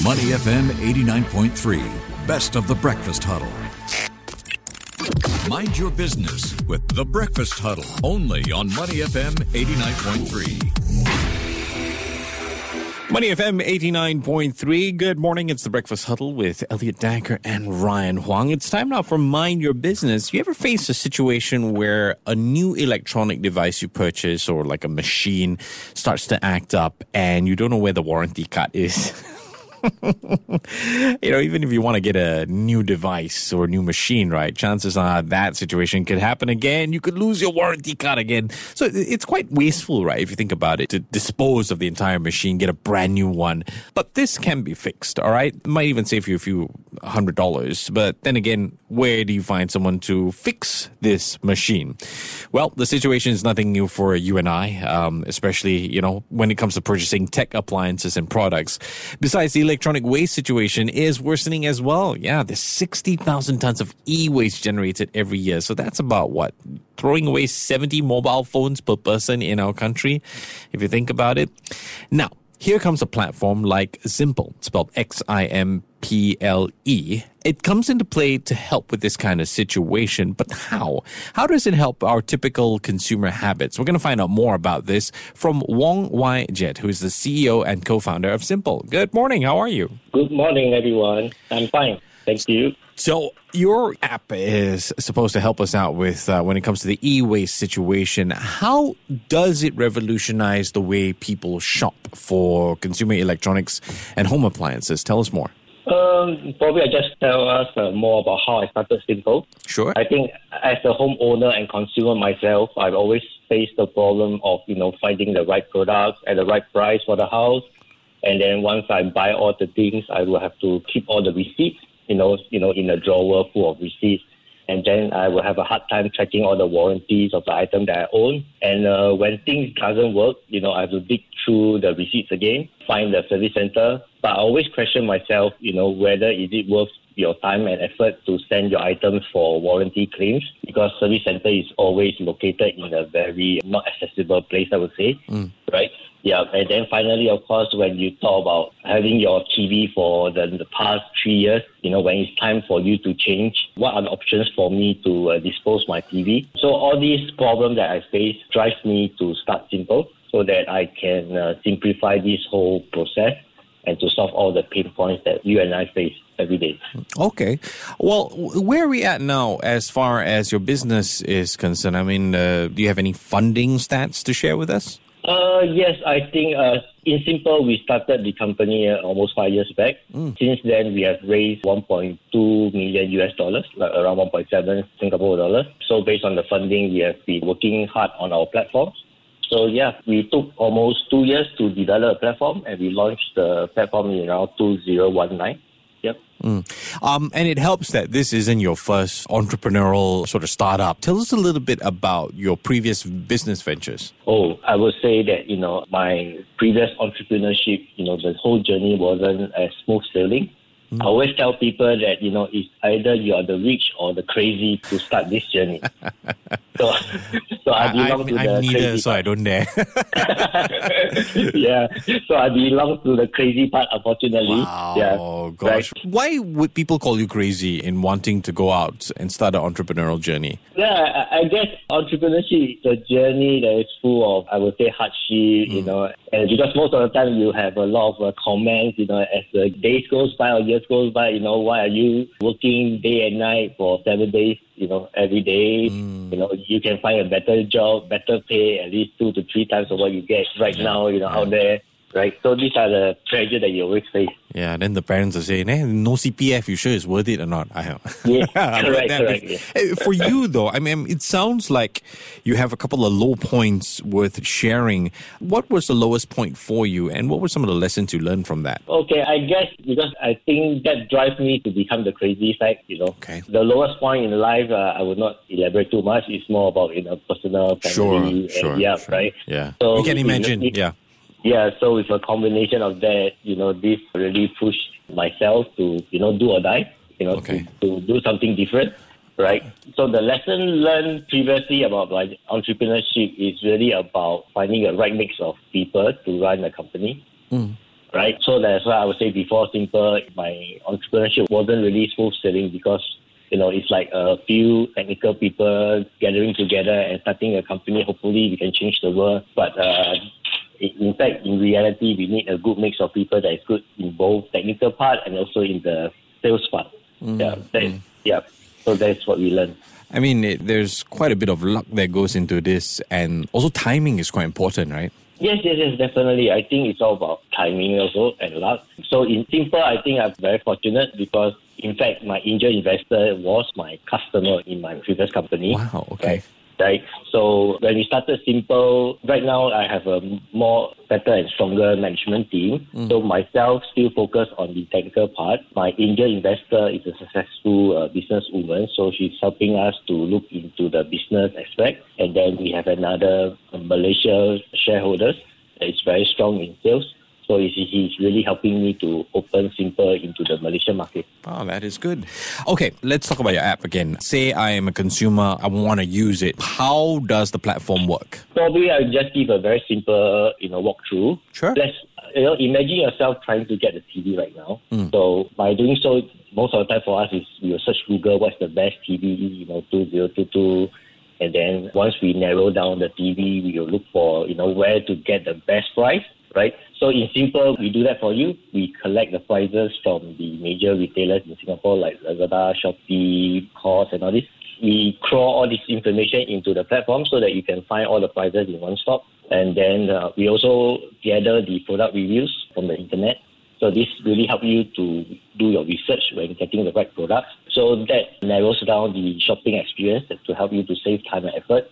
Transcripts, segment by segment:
Money FM 89.3, best of the breakfast huddle. Mind your business with the breakfast huddle only on Money FM 89.3. Money FM 89.3. Good morning. It's the Breakfast Huddle with Elliot Danker and Ryan Huang. It's time now for Mind Your Business. You ever face a situation where a new electronic device you purchase or like a machine starts to act up and you don't know where the warranty card is? you know, even if you want to get a new device or new machine, right? Chances are that situation could happen again. You could lose your warranty card again. So it's quite wasteful, right? If you think about it, to dispose of the entire machine, get a brand new one. But this can be fixed, all right? It might even save you a few hundred dollars. But then again, where do you find someone to fix this machine? Well, the situation is nothing new for you and I, um, especially, you know, when it comes to purchasing tech appliances and products. Besides the electronic waste situation is worsening as well. Yeah, there's 60,000 tons of e-waste generated every year. So that's about what? Throwing away 70 mobile phones per person in our country, if you think about it. Now, here comes a platform like Ximple, spelled X I M P L E. It comes into play to help with this kind of situation, but how? How does it help our typical consumer habits? We're going to find out more about this from Wong Wai Jeat, who is the CEO and co founder of Ximple. Good morning. How are you? Good morning, everyone. I'm fine. Thank you. So your app is supposed to help us out with uh, when it comes to the e-waste situation. How does it revolutionize the way people shop for consumer electronics and home appliances? Tell us more. Um, probably I just tell us uh, more about how I started Ximple. Sure. I think as a homeowner and consumer myself, I've always faced the problem of you know finding the right product at the right price for the house, and then once I buy all the things, I will have to keep all the receipts, you know, you know, in a drawer full of receipts. And then I will have a hard time tracking all the warranties of the item that I own. And uh, when things doesn't work, you know, I have to dig through the receipts again, find the service center. But I always question myself, you know, whether is it worth your time and effort to send your items for warranty claims because service center is always located in a very not accessible place, I would say, mm. right? Yeah, and then finally, of course, when you talk about having your TV for the, the past three years, you know, when it's time for you to change, what are the options for me to uh, dispose my TV? So all these problems that I face drives me to start Ximple so that I can uh, simplify this whole process and to solve all the pain points that you and I face every day. Okay. Well, where are we at now as far as your business is concerned? I mean, uh, do you have any funding stats to share with us? Uh, yes, I think uh, in Ximple, we started the company uh, almost five years back. Mm. Since then, we have raised 1.2 million US dollars, like around 1.7 Singapore dollars. So based on the funding, we have been working hard on our platform. So yeah, we took almost two years to develop a platform, and we launched the platform in around 2019. Yep. Mm. Um, and it helps that this isn't your first entrepreneurial sort of startup. Tell us a little bit about your previous business ventures. Oh, I would say that, you know, my previous entrepreneurship, you know, the whole journey wasn't as smooth sailing. Mm. I always tell people that, you know, it's either you are the rich or the crazy to start this journey. so, so I belong I, to I'm the neither, crazy so. I don't dare. yeah, so I belong to the crazy part, unfortunately. Wow, yeah, gosh. Right? Why would people call you crazy in wanting to go out and start an entrepreneurial journey? Yeah, I, I guess entrepreneurship is a journey that is full of, I would say, hardship, mm. you know, and because most of the time you have a lot of uh, comments, you know, as the days goes by or years goes by, you know, why are you working day and night for seven days, you know, every day? Mm. You know, you can find a better job, better pay, at least two to three times of what you get right yeah. now, you know, yeah. out there right? So these are the pressure that you always face. Yeah, then the parents are saying, "Hey, no CPF. You sure it's worth it or not?" I have. Yeah, correct, correct. Yeah. For you though, I mean, it sounds like you have a couple of low points worth sharing. What was the lowest point for you, and what were some of the lessons you learned from that? Okay, I guess because I think that drives me to become the crazy side. You know, okay. The lowest point in life, uh, I would not elaborate too much. It's more about you know personal, family, sure, sure, yeah, sure. right. Yeah, so we can imagine. It, yeah yeah, so with a combination of that, you know, this really pushed myself to, you know, do or die, you know, okay. to, to do something different, right? So the lesson learned previously about like entrepreneurship is really about finding the right mix of people to run a company. Mm. right? So that's why I would say before Ximple, my entrepreneurship wasn't really smooth sailing because you know, it's like a few technical people gathering together and starting a company. Hopefully, we can change the world. But uh, in fact, in reality, we need a good mix of people that is good in both technical part and also in the sales part. Mm. Yeah, that, yeah. So that's what we learned. I mean, it, there's quite a bit of luck that goes into this, and also timing is quite important, right? Yes, yes, yes, definitely. I think it's all about timing also and luck. So in Ximple, I think I'm very fortunate because in fact my angel investor was my customer in my previous company. Wow. Okay. Right? Right? So when we started Ximple, right now I have a more better and stronger management team. Mm. So myself still focus on the technical part. My angel investor is a successful uh, businesswoman, so she's helping us to look into the business aspect. And then we have another Malaysia shareholders that is very strong in sales. So he's really helping me to open Ximple into the Malaysian market. Oh, that is good. Okay, let's talk about your app again. Say I am a consumer, I want to use it. How does the platform work? Probably I'll just give a very simple, you know, walkthrough. Sure. Let's, you know, imagine yourself trying to get a TV right now. Mm. So by doing so, most of the time for us is we will search Google what's the best TV, you know, 2022. And then once we narrow down the TV, we will look for, you know, where to get the best price right? So in Ximple, we do that for you. We collect the prices from the major retailers in Singapore like Lazada, Shopee, Courts, and all this. We crawl all this information into the platform so that you can find all the prices in one stop. And then uh, we also gather the product reviews from the internet. So this really help you to do your research when getting the right products. So that narrows down the shopping experience to help you to save time and effort.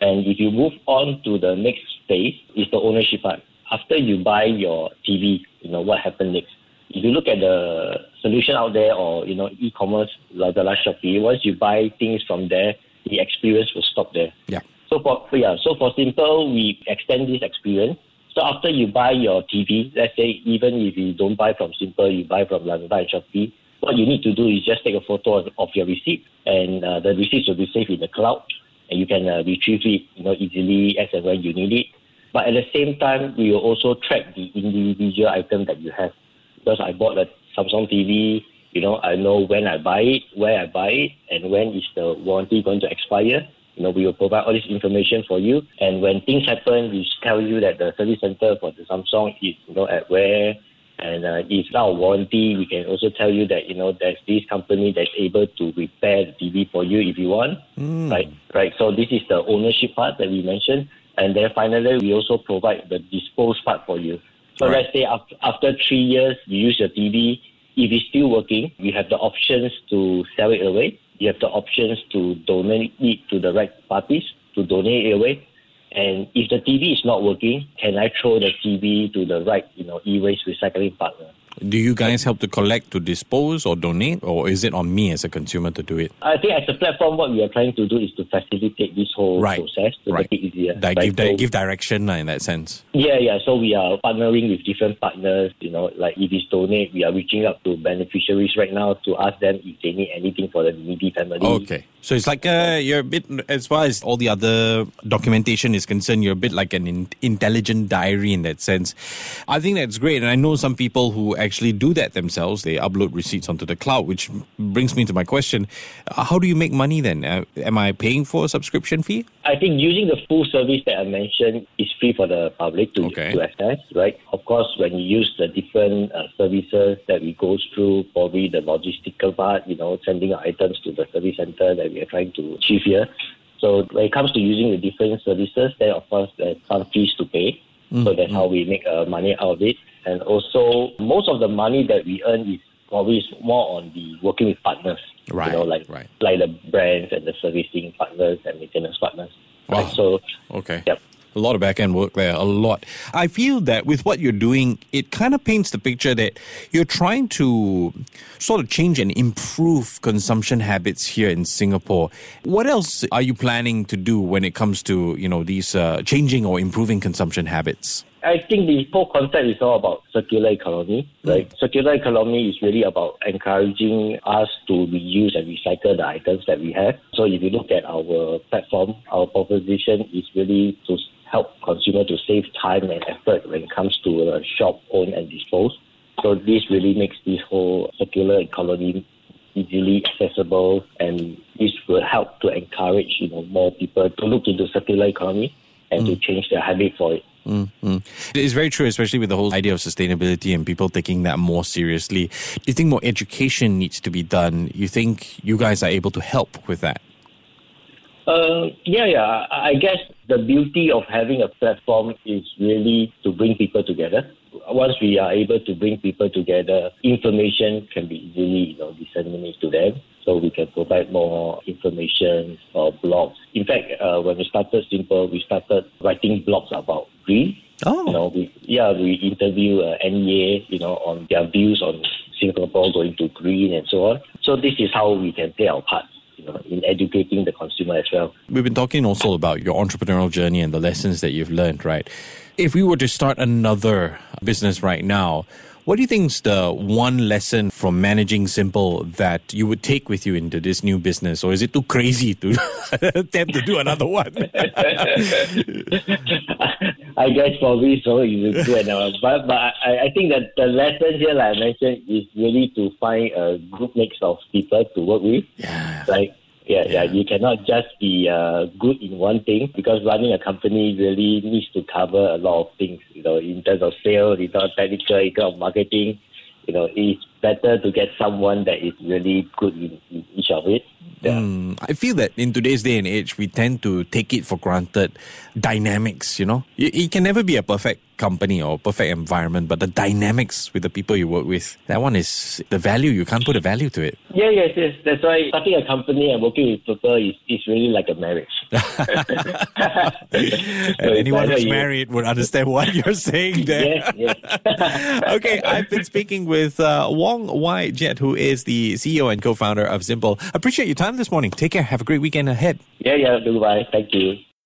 And if you move on to the next phase, is the ownership part after you buy your TV, you know, what happened next? If you look at the solution out there or, you know, e-commerce, Lazada, Shopee, once you buy things from there, the experience will stop there. Yeah. So for, yeah, so for Ximple, we extend this experience. So after you buy your TV, let's say even if you don't buy from Ximple, you buy from Lazada and Shopee, what you need to do is just take a photo of, of your receipt and uh, the receipt will be saved in the cloud and you can uh, retrieve it, you know, easily as and when you need it. But at the same time, we will also track the individual item that you have. Because I bought a Samsung TV, you know, I know when I buy it, where I buy it, and when is the warranty going to expire. You know, we will provide all this information for you. And when things happen, we tell you that the service center for the Samsung is, you know, at where. And uh, if now warranty, we can also tell you that, you know, there's this company that's able to repair the TV for you if you want. Mm. Right, right. So this is the ownership part that we mentioned. And then finally, we also provide the dispose part for you. So right. let's say after, after three years, you use your TV. If it's still working, you have the options to sell it away. You have the options to donate it to the right parties to donate it away. And if the TV is not working, can I throw the TV to the right, you know, e-waste recycling partner? Do you guys help to collect, to dispose, or donate, or is it on me as a consumer to do it? I think as a platform, what we are trying to do is to facilitate this whole right. process to right. make it easier. Di- right? give, so, give direction in that sense. Yeah, yeah. So we are partnering with different partners. You know, like if it's donate, we are reaching out to beneficiaries right now to ask them if they need anything for the needy family. Okay. So it's like uh, you're a bit, as far as all the other documentation is concerned, you're a bit like an in- intelligent diary in that sense. I think that's great. And I know some people who actually do that themselves. They upload receipts onto the cloud, which brings me to my question. Uh, how do you make money then? Uh, am I paying for a subscription fee? I think using the full service that I mentioned is free for the public to, okay. to access, right? Of course, when you use the different uh, services that we go through, probably the logistical part, you know, sending items to the service center that we are trying to achieve here. So when it comes to using the different services, then of course there's some fees to pay. Mm-hmm. So that's how we make uh, money out of it. And also, most of the money that we earn is probably more on the working with partners. Right. You know, like right. like the brands and the servicing partners and maintenance partners. Wow. Right? So okay. Yep. A lot of back end work there, a lot. I feel that with what you're doing, it kind of paints the picture that you're trying to sort of change and improve consumption habits here in Singapore. What else are you planning to do when it comes to, you know, these uh, changing or improving consumption habits? I think the whole concept is all about circular economy, mm. right? Mm. Circular economy is really about encouraging us to reuse and recycle the items that we have. So if you look at our platform, our proposition is really to help consumer to save time and effort when it comes to uh, shop, own, and dispose. So this really makes this whole circular economy easily accessible, and this will help to encourage you know more people to look into circular economy and mm. to change their habit for it. Mm-hmm. It's very true, especially with the whole idea of sustainability and people taking that more seriously. Do you think more education needs to be done? You think you guys are able to help with that? Uh, yeah, yeah. I guess the beauty of having a platform is really to bring people together. Once we are able to bring people together, information can be easily you know, disseminated to them. So we can provide more information or blogs. In fact, uh, when we started Ximple, we started writing blogs about green. Oh. You know, we, yeah, we interview uh, NEA, you know, on their views on Singapore going to green and so on. So this is how we can play our part know, in educating the consumer as well. We've been talking also about your entrepreneurial journey and the lessons that you've learned, right? If we were to start another business right now, what do you think is the one lesson from managing Ximple that you would take with you into this new business, or is it too crazy to attempt to do another one? I guess probably so. You do another, but but I, I think that the lesson here, like I mentioned, is really to find a group mix of people to work with. Yeah. Like yeah, yeah, You cannot just be uh, good in one thing because running a company really needs to cover a lot of things. You know, in terms of sales, in terms of technical, in terms of marketing. You know, it's better to get someone that is really good in, in each of it. Yeah. Mm, I feel that in today's day and age, we tend to take it for granted. Dynamics, you know, it, it can never be a perfect company or perfect environment, but the dynamics with the people you work with, that one is the value. You can't put a value to it. Yeah, yes, yes. That's why starting a company and working with people is, is really like a marriage. and anyone who's you... married would understand what you're saying there. yes, yes. okay, I've been speaking with uh, Wong Wai Jeat, who is the CEO and co-founder of Ximple. Appreciate your time this morning. Take care. Have a great weekend ahead. Yeah, yeah. Goodbye. Thank you.